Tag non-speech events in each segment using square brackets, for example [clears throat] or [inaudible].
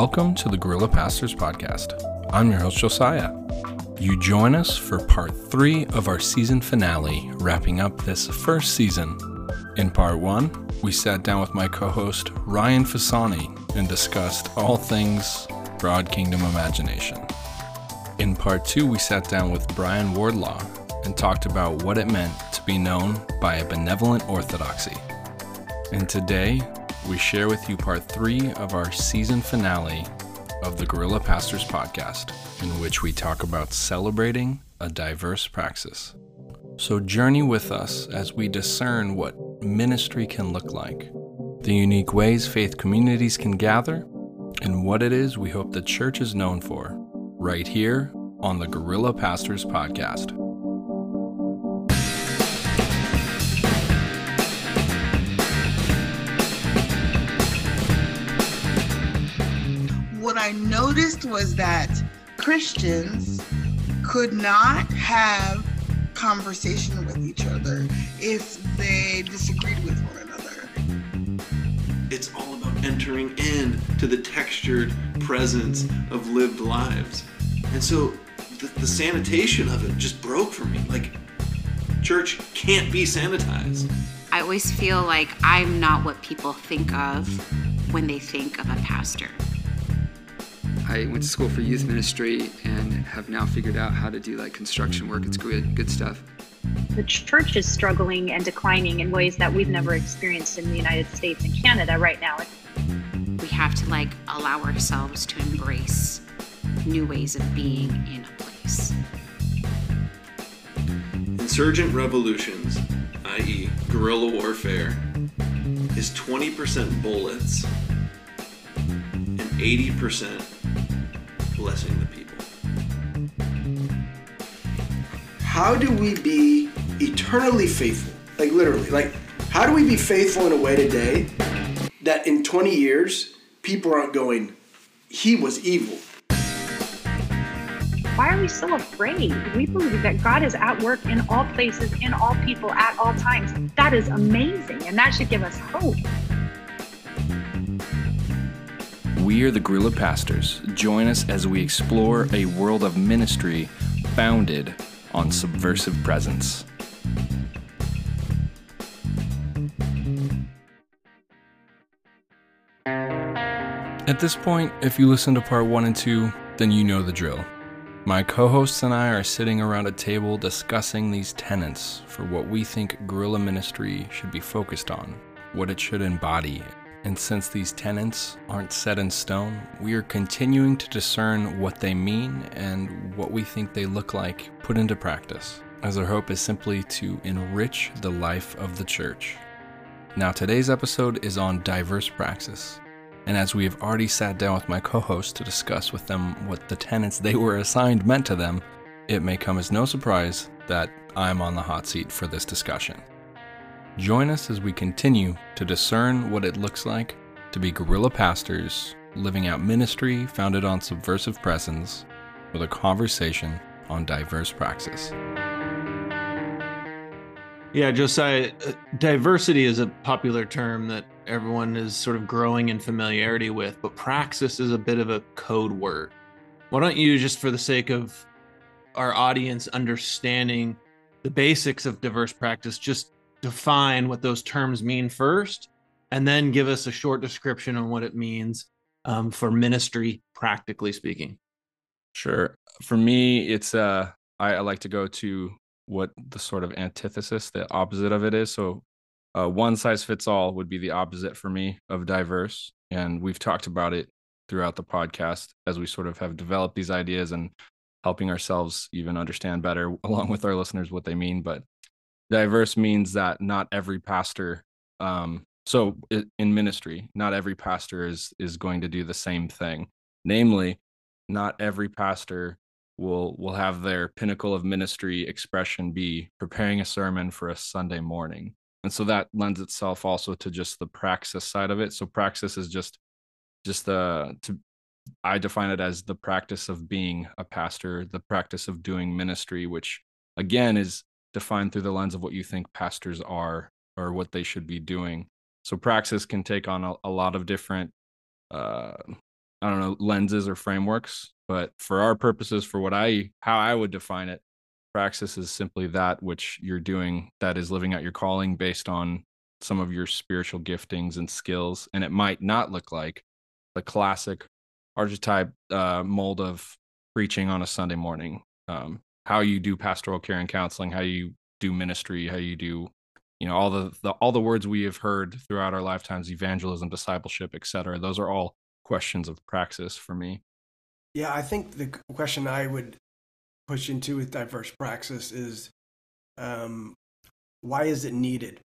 Welcome to the Guerrilla Pastors Podcast. I'm your host, Josiah. You join us for part three of our season finale, wrapping up this first season. In part one, we sat down with my co host, Ryan Fasani, and discussed all things Broad Kingdom Imagination. In part two, we sat down with Brian Wardlaw and talked about what it meant to be known by a benevolent orthodoxy. And today, we share with you part three of our season finale of the Guerrilla Pastors podcast, in which we talk about celebrating a diverse praxis. So, journey with us as we discern what ministry can look like, the unique ways faith communities can gather, and what it is we hope the church is known for, right here on the Guerrilla Pastors podcast. I noticed was that Christians could not have conversation with each other if they disagreed with one another. It's all about entering in to the textured presence of lived lives. And so the, the sanitation of it just broke for me. Like, church can't be sanitized. I always feel like I'm not what people think of when they think of a pastor. I went to school for youth ministry and have now figured out how to do like construction work. It's good, good stuff. The church is struggling and declining in ways that we've never experienced in the United States and Canada right now. We have to like allow ourselves to embrace new ways of being in a place. Insurgent revolutions, i.e., guerrilla warfare, is 20% bullets and 80% blessing the people. How do we be eternally faithful? Like literally, like how do we be faithful in a way today that in 20 years people aren't going, he was evil. Why are we so afraid? We believe that God is at work in all places, in all people, at all times. That is amazing, and that should give us hope. We are the Guerrilla Pastors. Join us as we explore a world of ministry founded on subversive presence. At this point, if you listen to part one and two, then you know the drill. My co hosts and I are sitting around a table discussing these tenets for what we think guerrilla ministry should be focused on, what it should embody, and since these tenets aren't set in stone, we are continuing to discern what they mean and what we think they look like put into practice, as our hope is simply to enrich the life of the church. Now, today's episode is on diverse praxis. And as we have already sat down with my co host to discuss with them what the tenets they were assigned meant to them, it may come as no surprise that I'm on the hot seat for this discussion. Join us as we continue to discern what it looks like to be guerrilla pastors living out ministry founded on subversive presence with a conversation on diverse praxis. Yeah, Josiah, uh, diversity is a popular term that everyone is sort of growing in familiarity with, but praxis is a bit of a code word. Why don't you, just for the sake of our audience understanding the basics of diverse practice, just define what those terms mean first, and then give us a short description on what it means um, for ministry, practically speaking? Sure. For me, it's uh, I, I like to go to what the sort of antithesis, the opposite of it is. So, uh, one size fits all would be the opposite for me of diverse. And we've talked about it throughout the podcast as we sort of have developed these ideas and helping ourselves even understand better [laughs] along with our listeners what they mean. But diverse means that not every pastor, um, so in ministry, not every pastor is is going to do the same thing. Namely, not every pastor will will have their pinnacle of ministry expression be preparing a sermon for a Sunday morning. And so that lends itself also to just the praxis side of it. So praxis is just just the to I define it as the practice of being a pastor, the practice of doing ministry, which again is defined through the lens of what you think pastors are or what they should be doing. So praxis can take on a, a lot of different uh, I don't know lenses or frameworks, but for our purposes, for what I how I would define it, praxis is simply that which you're doing that is living out your calling based on some of your spiritual giftings and skills, and it might not look like the classic archetype uh, mold of preaching on a Sunday morning. Um, how you do pastoral care and counseling, how you do ministry, how you do you know all the, the all the words we have heard throughout our lifetimes evangelism discipleship etc those are all questions of praxis for me. Yeah i think the question i would push into with diverse praxis is um, why is it needed? [laughs]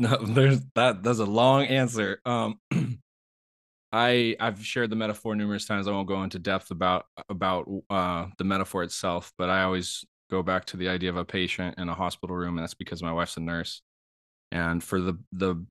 No there's that that's a long answer. Um [clears throat] i i've shared the metaphor numerous times i won't go into depth about about uh the metaphor itself but i always go back to the idea of a patient in a hospital room and that's because my wife's a nurse. And for the the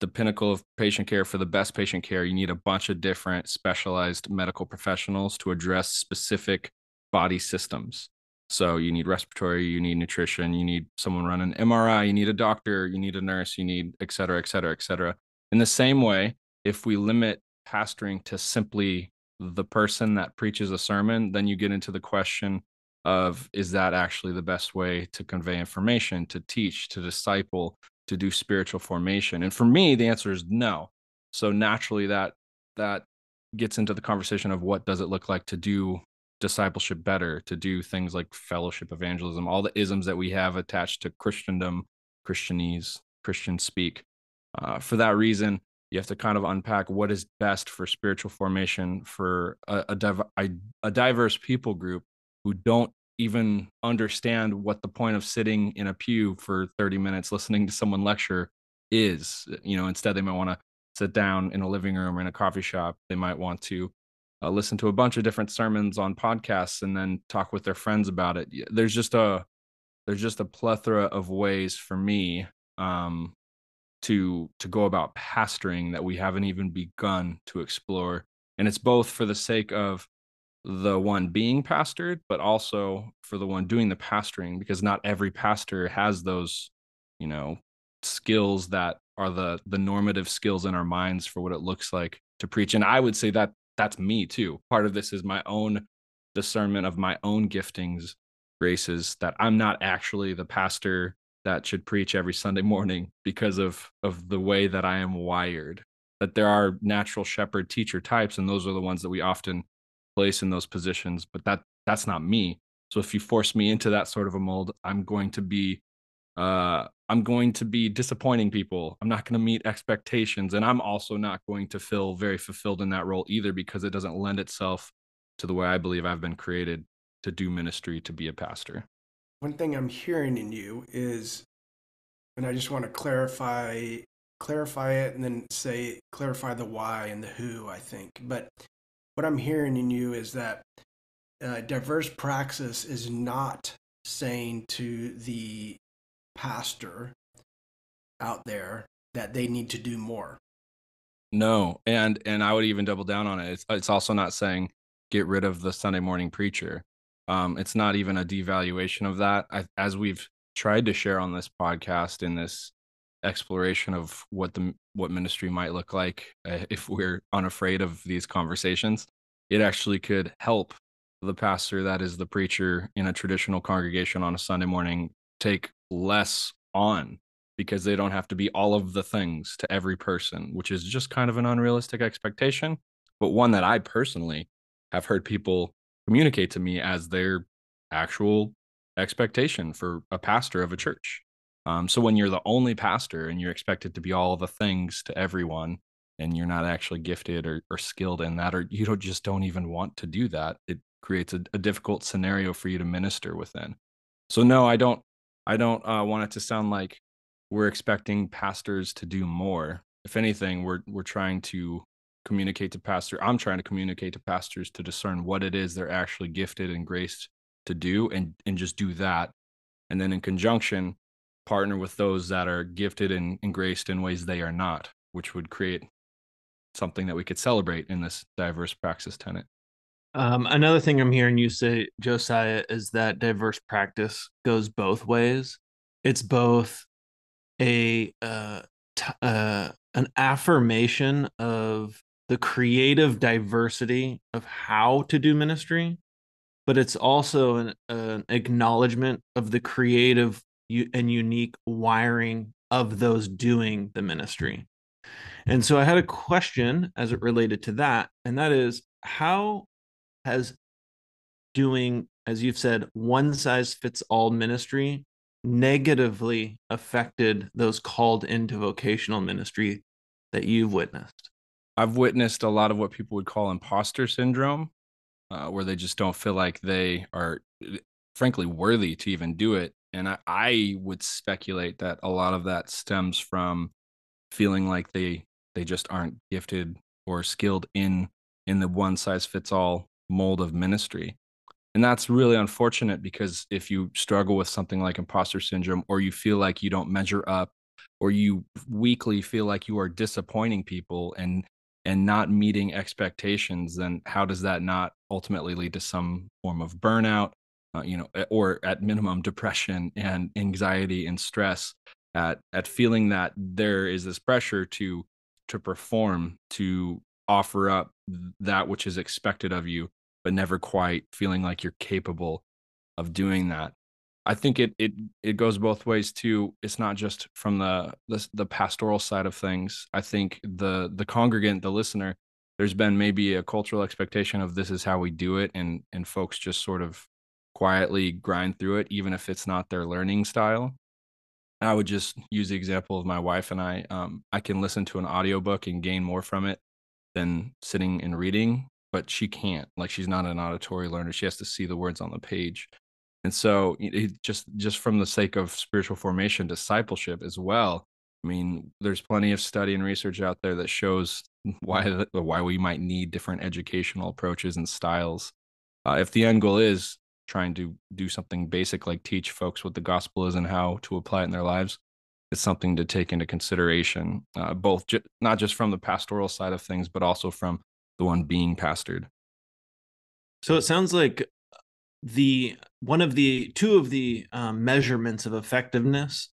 the pinnacle of patient care for the best patient care you need a bunch of different specialized medical professionals to address specific body systems. So you need respiratory you need nutrition you need someone running mri you need a doctor you need a nurse you need et cetera et cetera et cetera. In the same way if we limit pastoring to simply the person that preaches a sermon then you get into the question of is that actually the best way to convey information to teach to disciple to do spiritual formation? And for me, the answer is no. So naturally that that gets into the conversation of what does it look like to do discipleship better, to do things like fellowship evangelism, all the isms that we have attached to Christendom, Christianese, Christian speak. Uh, for that reason, you have to kind of unpack what is best for spiritual formation for a, a, div- diverse people group who don't even understand what the point of sitting in a pew for 30 minutes listening to someone lecture is you know instead they might want to sit down in a living room or in a coffee shop they might want to uh, listen to a bunch of different sermons on podcasts and then talk with their friends about it. There's just a there's just a plethora of ways for me um, to to go about pastoring that we haven't even begun to explore and it's both for the sake of the one being pastored, but also for the one doing the pastoring, because not every pastor has those, you know, skills that are the the normative skills in our minds for what it looks like to preach. And I would say that that's me too. Part of this is my own discernment of my own giftings, graces that I'm not actually the pastor that should preach every Sunday morning because of of the way that I am wired. That there are natural shepherd teacher types, and those are the ones that we often place in those positions, but that that's not me. So if you force me into that sort of a mold, I'm going to be uh I'm going to be disappointing people. I'm not going to meet expectations and I'm also not going to feel very fulfilled in that role either because it doesn't lend itself to the way I believe I've been created to do ministry to be a pastor. One thing I'm hearing in you is and I just want to clarify clarify it and then say clarify the why and the who, I think. But what I'm hearing in you is that uh, diverse praxis is not saying to the pastor out there that they need to do more. No, and and I would even double down on it. It's it's also not saying get rid of the Sunday morning preacher. Um, it's not even a devaluation of that. I, as we've tried to share on this podcast in this exploration of what the what ministry might look like uh, [laughs] if we're unafraid of these conversations it actually could help the pastor that is the preacher in a traditional congregation on a sunday morning take less on because they don't have to be all of the things to every person which is just kind of an unrealistic expectation but one that i personally have heard people communicate to me as their actual expectation for a pastor of a church um, so when you're the only pastor and you're expected to be all the things to everyone, and you're not actually gifted or, or skilled in that, or you don't just don't even want to do that, it creates a, a difficult scenario for you to minister within. So no, I don't. I don't uh, want it to sound like we're expecting pastors to do more. If anything, we're we're trying to communicate to pastor. I'm trying to communicate to pastors to discern what it is they're actually gifted and graced to do, and and just do that. And then in conjunction, partner with those that are gifted and, and graced in ways they are not, which would create something that we could celebrate in this diverse praxis tenet. Um, another thing I'm hearing you say, Josiah, is that diverse practice goes both ways. It's both a uh, t- uh, an affirmation of the creative diversity of how to do ministry, but it's also an, an acknowledgement of the creative and unique wiring of those doing the ministry. And so I had a question as it related to that, and that is how has doing, as you've said, one size fits all ministry negatively affected those called into vocational ministry that you've witnessed? I've witnessed a lot of what people would call imposter syndrome, uh, where they just don't feel like they are, frankly, worthy to even do it. And I, I would speculate that a lot of that stems from feeling like they they just aren't gifted or skilled in in the one size fits all mold of ministry and that's really unfortunate because if you struggle with something like imposter syndrome or you feel like you don't measure up or you weekly feel like you are disappointing people and and not meeting expectations then how does that not ultimately lead to some form of burnout uh, you know or at minimum depression and anxiety and stress at at feeling that there is this pressure to to perform to offer up that which is expected of you but never quite feeling like you're capable of doing that i think it it it goes both ways too it's not just from the the, the pastoral side of things i think the the congregant the listener there's been maybe a cultural expectation of this is how we do it and and folks just sort of quietly grind through it even if it's not their learning style I would just use the example of my wife and I. Um, I can listen to an audiobook and gain more from it than sitting and reading, but she can't. Like she's not an auditory learner. She has to see the words on the page. And so just just from the sake of spiritual formation, discipleship as well. I mean, there's plenty of study and research out there that shows [laughs] why why we might need different educational approaches and styles. Uh, if the end goal is trying to do something basic like teach folks what the gospel is and how to apply it in their lives it's something to take into consideration uh, both ju- not just from the pastoral side of things but also from the one being pastored so it sounds like the one of the two of the um, measurements of effectiveness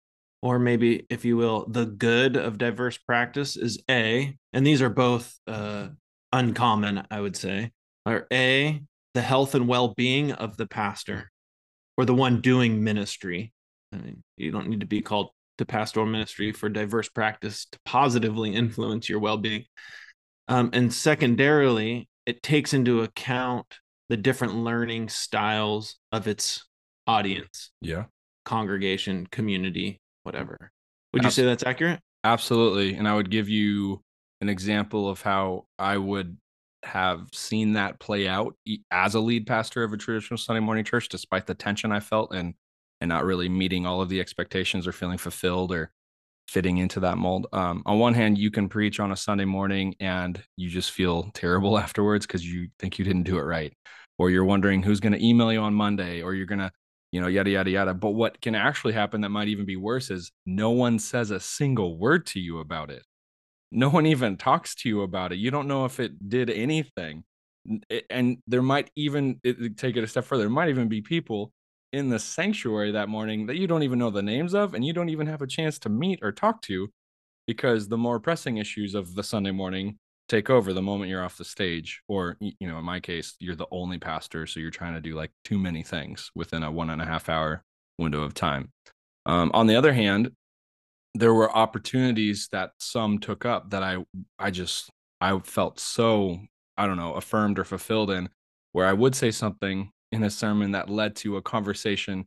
or maybe if you will the good of diverse practice is a and these are both uh, uncommon i would say are a the health and well-being of the pastor or the one doing ministry. I mean, you don't need to be called to pastoral ministry for diverse practice to positively influence your well-being. Um, and secondarily it takes into account the different learning styles of its audience yeah. congregation community whatever. Would you say that's accurate? Absolutely and i would give you an example of how i would have seen that play out as a lead pastor of a traditional Sunday morning church, despite the tension I felt and and not really meeting all of the expectations or feeling fulfilled or fitting into that mold. Um, on one hand, you can preach on a Sunday morning and you just feel [laughs] terrible afterwards because you think you didn't do it right, or you're wondering who's going to email you on Monday, or you're going to, you know, yada yada yada. But what can actually happen that might even be worse is no one says a single word to you about it no one even talks to you about it. You don't know if it did anything. And there might even take it a step further. There might even be people in the sanctuary that morning that you don't even know the names of and you don't even have a chance to meet or talk to because the more pressing issues of the Sunday morning take over the moment you're off the stage or you know in my case you're the only pastor so you're trying to do like too many things within a one and a half hour window of time. Um, on the other hand there were opportunities that some took up that I I just I felt so I don't know affirmed or fulfilled in where I would say something in a sermon that led to a conversation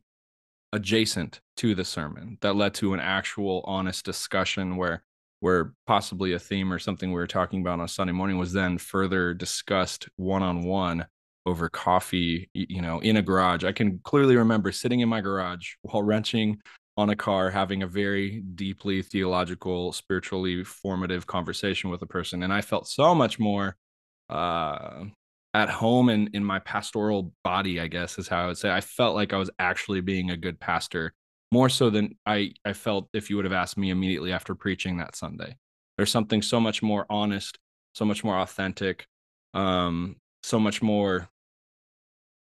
adjacent to the sermon that led to an actual honest discussion where where possibly a theme or something we were talking about on Sunday morning was then further discussed one on one over coffee, you know, in a garage. I can clearly remember sitting in my garage while wrenching on a car having a very deeply theological spiritually formative conversation with a person and i felt so much more uh, at home and in my pastoral body i guess is how i would say i felt like i was actually being a good pastor more so than i i felt if you would have asked me immediately after preaching that sunday. There's something so much more honest so much more authentic um so much more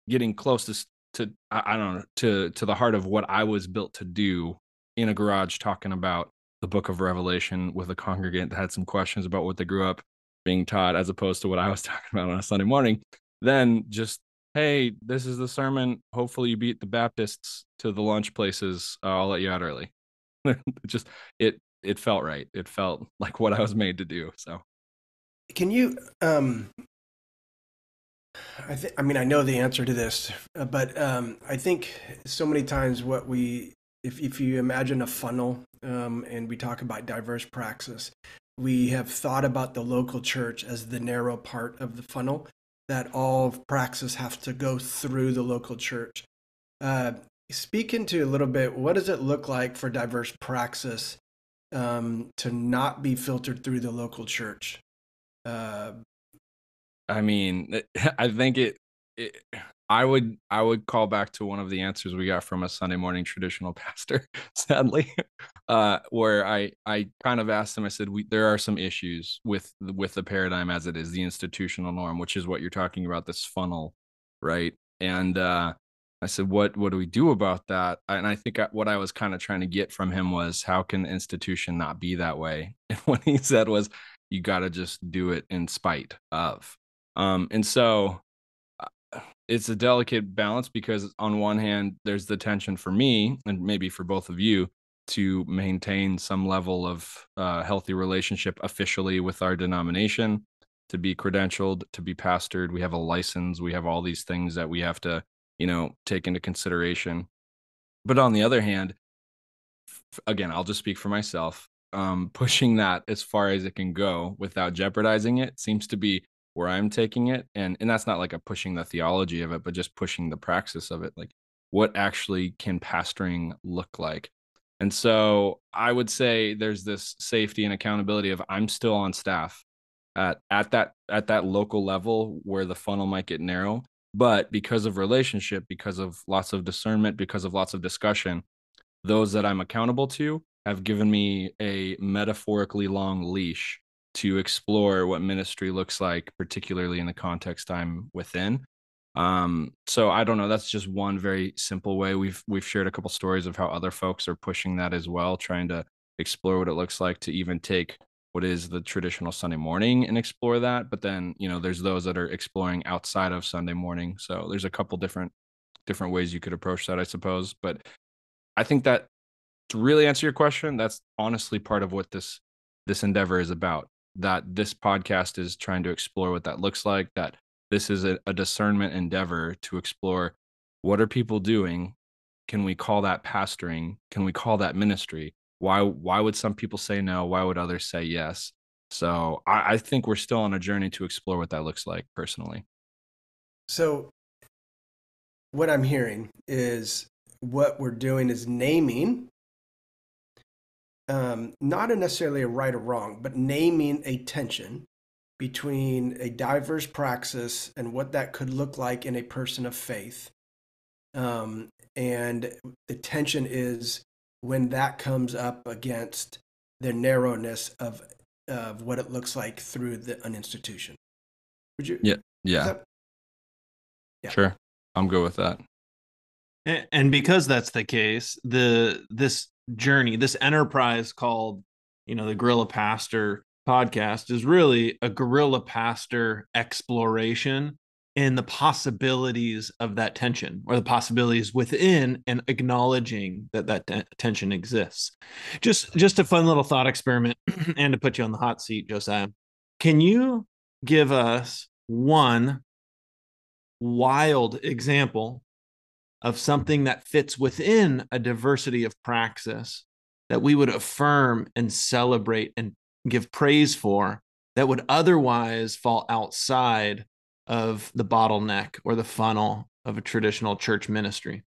getting closest to I, I don't know to to the heart of what I was built to do in a garage talking about the book of Revelation with a congregant that had some questions about what they grew up being taught as opposed to what I was [laughs] talking about on a Sunday morning, then just hey, this is the sermon. Hopefully you beat the Baptists to the lunch places. Uh, I'll let you out early. [laughs] just it it felt right. It felt like what I was made to do. So can you um I think I mean I know the answer to this, uh, but um I think so many times what we if if you imagine a funnel um and we talk about diverse praxis, we have thought about the local church as the narrow part of the funnel that all praxis have to go through the local church. Uh, speak into a little bit what does it look like for diverse praxis um, to not be filtered through the local church uh, I mean, [laughs] I think it, it, I would I would call back to one of the answers we got from a Sunday morning traditional [laughs] pastor, sadly, uh, where I I kind of asked him. I said, "We there are some issues with with the paradigm as it is, the institutional norm, which is what you're talking about, this funnel, right?" And uh, I said, "What what do we do about that?" And I think what I was kind of trying to get from him was, "How can institution not be that way?" [laughs] And what he said was, you got to just do it in spite of. Um, and so it's a delicate balance because on one hand, there's the tension for me and maybe for both of you to maintain some level of uh, healthy relationship officially with our denomination, to be credentialed, to be pastored. We have a license. We have all these things that we have to, you know, take into consideration. But on the other hand, again, I'll just speak for myself um, [laughs] pushing that as far as it can go without jeopardizing it seems to be where I'm taking it. And and that's not like a pushing the theology of it, but just pushing the praxis of it. Like what actually can pastoring look like? And so I would say there's this safety and accountability of I'm still on staff at at that at that local level where the funnel might get narrow. But because of relationship, because of lots of discernment, because of lots of discussion, those that I'm accountable to have given me a metaphorically long leash to explore what ministry looks like, particularly in the context I'm within. Um, so I don't know. That's just one very simple way. We've we've shared a couple stories of how other folks are pushing that as well, trying to explore what it looks like to even take what is the traditional Sunday morning and explore that. But then, you know, there's those that are exploring outside of Sunday morning. So there's a couple different different ways you could approach that, I suppose. But I think that to really answer your question, that's honestly part of what this this endeavor is about. That this podcast is trying to explore what that looks like. That this is a, a discernment endeavor to explore what are people doing. Can we call that pastoring? Can we call that ministry? Why why would some people say no? Why would others say yes? So I, I think we're still on a journey to explore what that looks like personally. So what I'm hearing is what we're doing is naming um, not a necessarily a right or wrong, but naming a tension between a diverse praxis and what that could look like in a person of faith. Um, and the tension is when that comes up against the narrowness of of what it looks like through the, an institution. Would you? Yeah. Yeah. That, yeah. Sure. I'm good with that. And because that's the case, the this journey, this enterprise called, you know, the Guerrilla Pastor podcast is really a Guerrilla pastor exploration in the possibilities of that tension or the possibilities within and acknowledging that that t- tension exists. Just just a fun little thought experiment [clears throat] and to put you on the hot seat josiah can you give us one wild example of something that fits within a diversity of praxis that we would affirm and celebrate and give praise for that would otherwise fall outside of the bottleneck or the funnel of a traditional church ministry?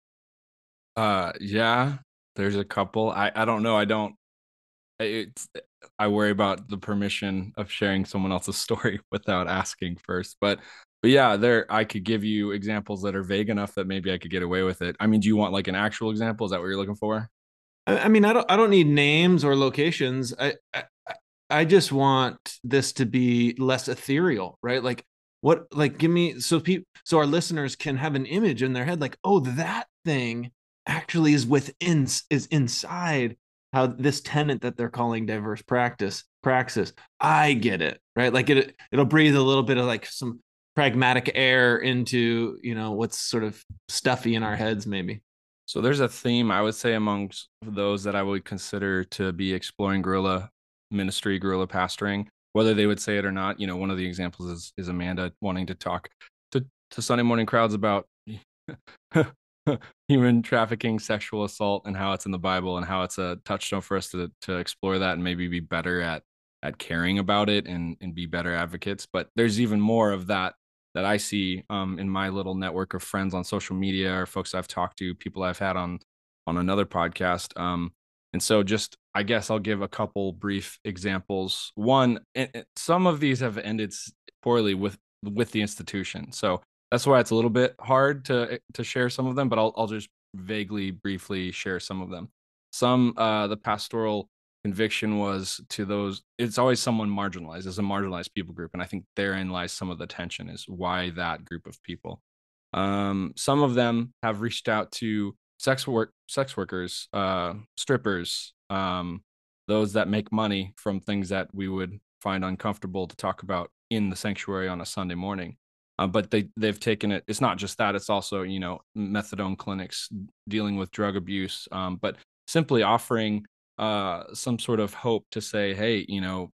Uh yeah there's a couple. I i don't know. I don't it's i worry about the permission of sharing someone else's [laughs] story without asking first but but yeah, there I could give you examples that are vague enough that maybe I could get away with it. I mean, do you want like an actual example? Is that what you're looking for? I, mean, I don't I don't need names or locations. I, I I just want this to be less ethereal, right? Like what like give me so people so our listeners can have an image in their head like, "Oh, that thing actually is within is inside how this tenet that they're calling diverse practice praxis. I get it, right? Like it it'll breathe a little bit of like some pragmatic air into, you know, what's sort of stuffy in our heads maybe. So there's a theme I would say amongst those that I would consider to be exploring guerrilla ministry, guerrilla pastoring, whether they would say it or not. You know, one of the examples is is Amanda wanting to talk to to Sunday morning crowds about [laughs] human trafficking, sexual assault, and how it's in the Bible and how it's a touchstone for us to to explore that and maybe be better at at caring about it and and be better advocates. But there's even more of that that I see um, in my little network of friends on social media or folks I've talked to, people I've had on on another podcast. Um, and so, just I guess I'll give a couple brief examples. One, some of these have ended poorly with with the institution, so that's why it's a little bit hard to to share some of them. But I'll I'll just vaguely, briefly share some of them. Some uh, the pastoral conviction was to those it's always someone marginalized as a marginalized people group and i think therein lies some of the tension is why that group of people. Um, some of them have reached out to sex work sex workers uh, strippers um, those that make money from things that we would find uncomfortable to talk about in the sanctuary on a sunday morning. Uh, but they they've taken it it's not just that it's also you know methadone clinics dealing with drug abuse um, but simply offering uh, some sort of hope to say, hey, you know,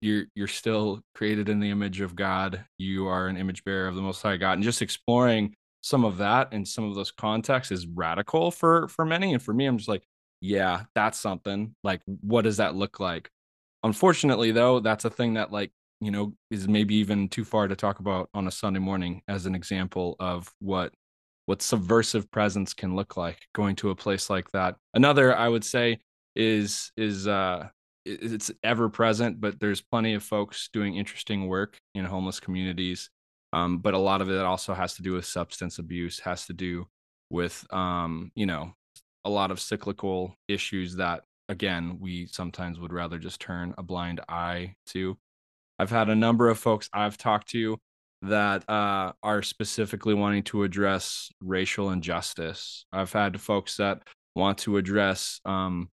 you're you're still created in the image of God. You are an image bearer of the Most High God, and just exploring some of that and some of those contexts is radical for for many. And for me, I'm just like, yeah, that's something. Like, what does that look like? Unfortunately, though, that's a thing that like you know is maybe even too far to talk about on a Sunday morning as an example of what what subversive presence can look like going to a place like that. Another, I would say, is is uh it's ever present but there's plenty of folks doing interesting work in homeless communities um, but a lot of it also has to do with substance abuse has to do with um, you know a lot of cyclical issues that again we sometimes would rather just turn a blind eye to. I've had a number of folks i've talked to that uh, are specifically wanting to address racial injustice. I've had folks that want to address um,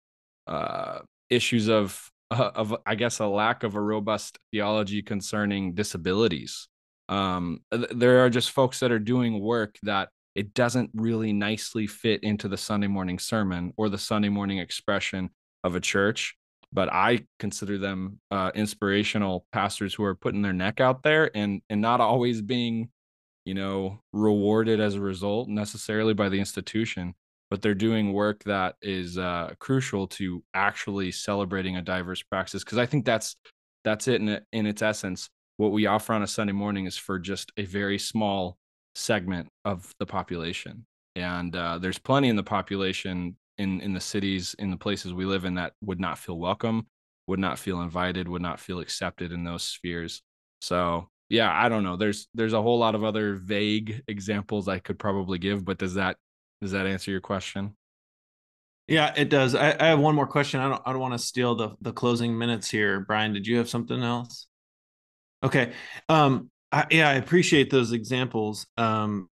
uh, issues of [laughs] of I guess a lack of a robust theology concerning disabilities. Um, there are just folks that are doing work that it doesn't really nicely fit into the Sunday morning sermon or the Sunday morning expression of a church. But I consider them uh, inspirational pastors who are putting their neck out there and and not always being, you know, rewarded as a result necessarily by the institution but they're doing work that is uh, crucial to actually celebrating a diverse praxis because i think that's that's it in, in its essence. What we offer on a sunday morning is for just a very small segment of the population and uh, there's plenty in the population in in the cities in the places we live in that would not feel welcome would not feel invited would not feel accepted in those spheres. So yeah i don't know there's there's a whole lot of other vague examples i could probably give but does that does that answer your question? Yeah, it does. I, I have one more question. I don't I don't want to steal the the closing minutes here. Brian, did you have something else? Okay. Um I, yeah, I appreciate those examples. Um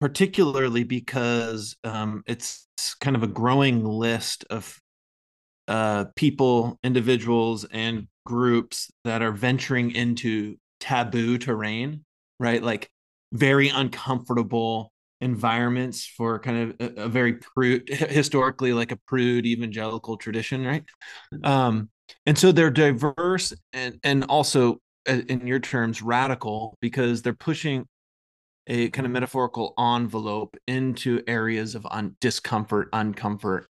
particularly because um it's kind of a growing list of uh people, individuals and groups that are venturing into taboo terrain, right? Like very uncomfortable environments for kind of a, a, very prude [laughs] historically like a prude evangelical tradition right? Um and so they're diverse and and also uh, in your terms radical because they're pushing a kind of metaphorical envelope into areas of un- discomfort uncomfort.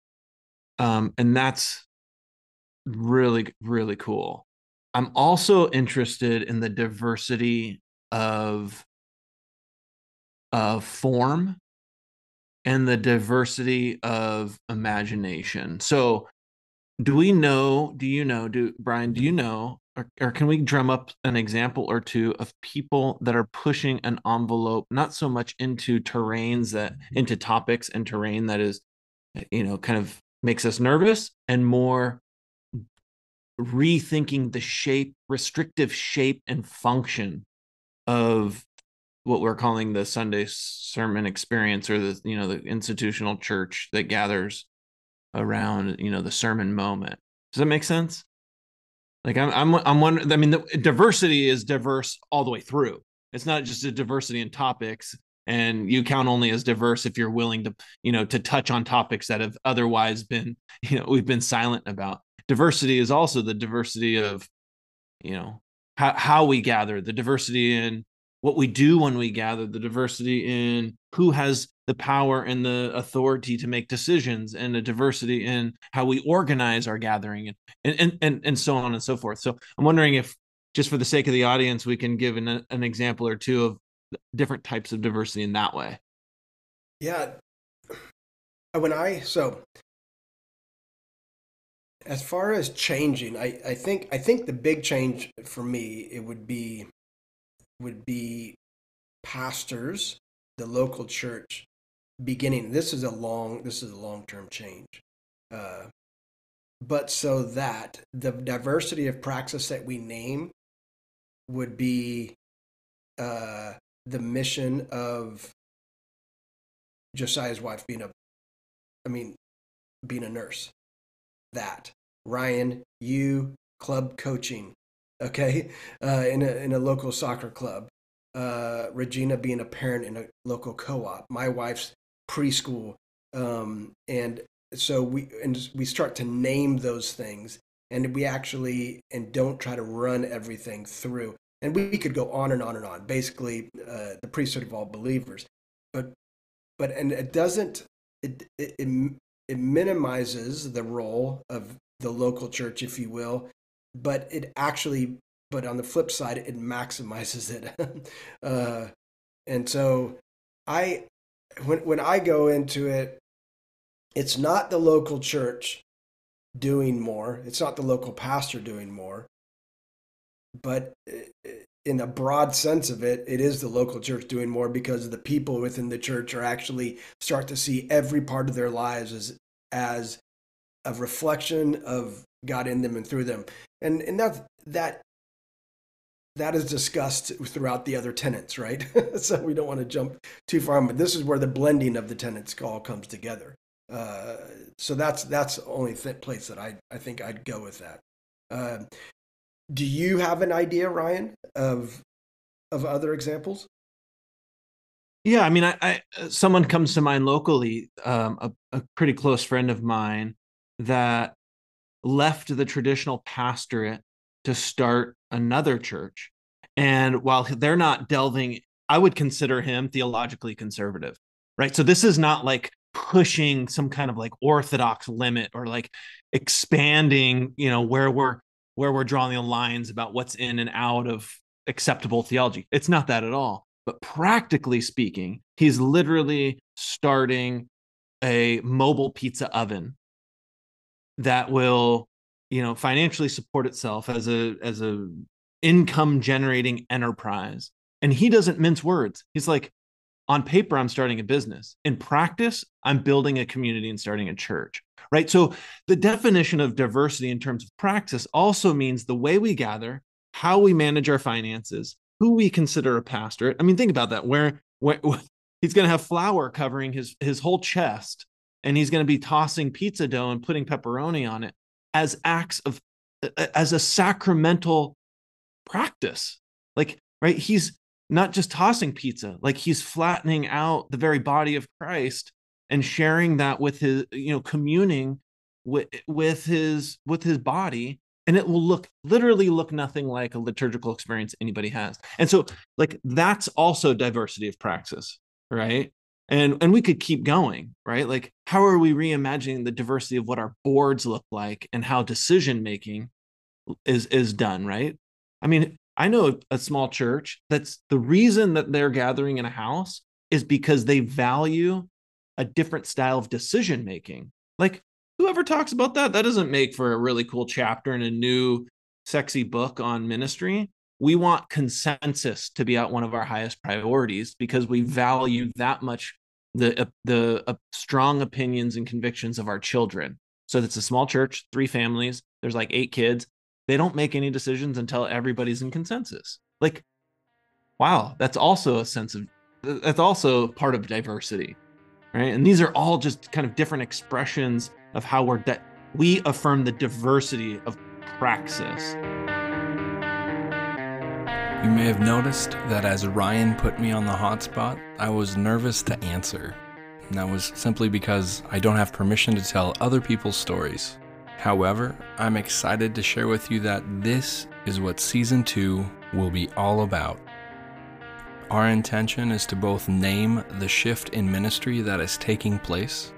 Um and that's really really cool. I'm also interested in the diversity of of form and the diversity of imagination. So, do we know? Do you know? Do Brian? Do you know? Or, or can we drum up an example or two of people that are pushing an envelope, not so much into terrains that into topics and terrain that is, eh, you know, kind of makes us nervous, and more rethinking the shape, restrictive shape and function of what we're calling the Sunday sermon experience or the you know the institutional church that gathers around you know the sermon moment. Does that make sense? Like I'm I'm I'm wondering. I mean, the diversity is diverse all the way through. It's not just a diversity in topics, and you count only as diverse if you're willing to you know to touch on topics that have otherwise been [laughs] you know we've been silent about. Diversity is also the diversity of you know how how we gather, the diversity in what we do when we gather, the diversity in who has the power and the authority to make decisions, and the diversity in how we organize our gathering, and and and and so on and so forth. So I'm wondering if, just for the sake of the audience, we can give an an example or two of different types of diversity in that way. Yeah. Uh, when I so as far as changing, I, I think I think the big change for me it would be would be pastors, the local church, beginning. This is a long this is a long term change, uh, but so that the diversity of praxis that we name would be uh, the mission of Josiah's wife being a, I mean, being a nurse. That Ryan, you club coaching, okay, uh, in a in a local soccer club. Uh, Regina being a parent in a local co-op. My wife's preschool, um, and so we and we start to name those things, and we actually and don't try to run everything through. And we could go on and on and on. Basically, uh, the priesthood of all believers, but but and it doesn't it, it it minimizes the role of the local church, if you will, but it actually, but on the flip side, it maximizes it. [laughs] uh, and so I, when, when I go into it, it's not the local church doing more, it's not the local pastor doing more, but in a broad sense of it, it is the local church doing more because the people within the church are actually start to see every part of their lives as as a reflection of God in them and through them. And and that that that is discussed throughout the other tenets, right? [laughs] so we don't want to jump too far, but this is where the blending of the tenets all comes together. Uh, so that's that's the only th- place that I I think I'd go with that. Uh, do you have an idea, Ryan, of of other examples? Yeah, I mean, I, I someone comes to mind locally, um, a, a pretty close friend of mine that left the traditional pastorate to start another church. And while they're not delving, I would consider him theologically conservative, right? So this is not like pushing some kind of like orthodox limit or like expanding, you know, where we're where we're drawing the lines about what's in and out of acceptable theology. It's not that at all. But practically speaking, he's literally starting a mobile pizza oven that will you know financially support itself as a as a income generating enterprise and he doesn't mince words. He's like on paper i'm starting a business. In practice i'm building a community and starting a church. Right? So the definition of diversity in terms of practice also means the way we gather how we manage our finances who we consider a pastor. I mean think about that. Where, where [laughs] he's going to have flour covering his his whole chest and he's going to be tossing pizza dough and putting pepperoni on it as acts of as a sacramental practice. Like right he's not just tossing pizza like he's flattening out the very body of christ and sharing that with his you know communing with with his with his body and it will look literally look nothing like a liturgical experience anybody has. And so like that's also diversity of praxis right and and we could keep going right? Like how are we reimagining the diversity of what our boards look like and how decision making is is done right? I mean i know a small church that's the reason that they're gathering in a house is because they value a different style of decision making like whoever talks about that that doesn't make for a really cool chapter in a new sexy book on ministry we want consensus to be at one of our highest priorities because we value that much the uh, the uh, strong opinions and convictions of our children. So it's a small church, three families. There's like eight kids. They don't make any decisions until everybody's in consensus. Like, wow, that's also a sense of that's also part of diversity, right? And these are all just kind of different expressions of how we're de- we affirm the diversity of praxis? You may have noticed that as Ryan put me on the hotspot, I was nervous to answer. And that was simply because I don't have permission to tell other people's stories. However, I'm excited to share with you that this is what season two will be all about. Our intention is to both name the shift in ministry that is taking place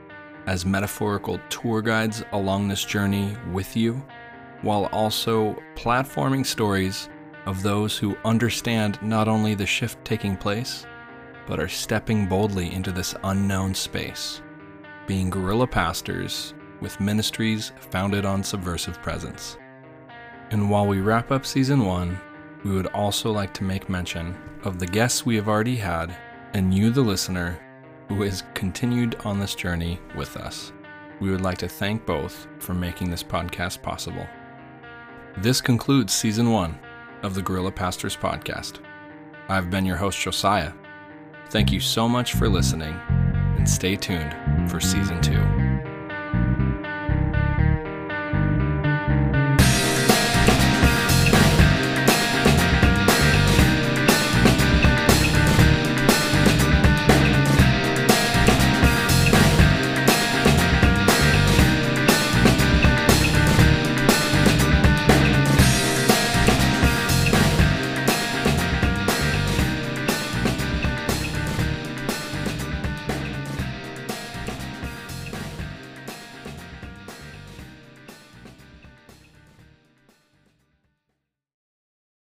as metaphorical tour guides along this journey with you, while also platforming stories of those who understand not only the shift taking place, but are stepping boldly into this unknown space, being guerrilla pastors with ministries founded on subversive presence. And while we wrap up season one, we would also like to make mention of the guests we have already had and you, the listener, who has continued on this journey with us. We would like to thank both for making this podcast possible. This concludes season one of the Guerrilla Pastors Podcast. I've been your host, Josiah. Thank you so much for listening, and stay tuned for season two.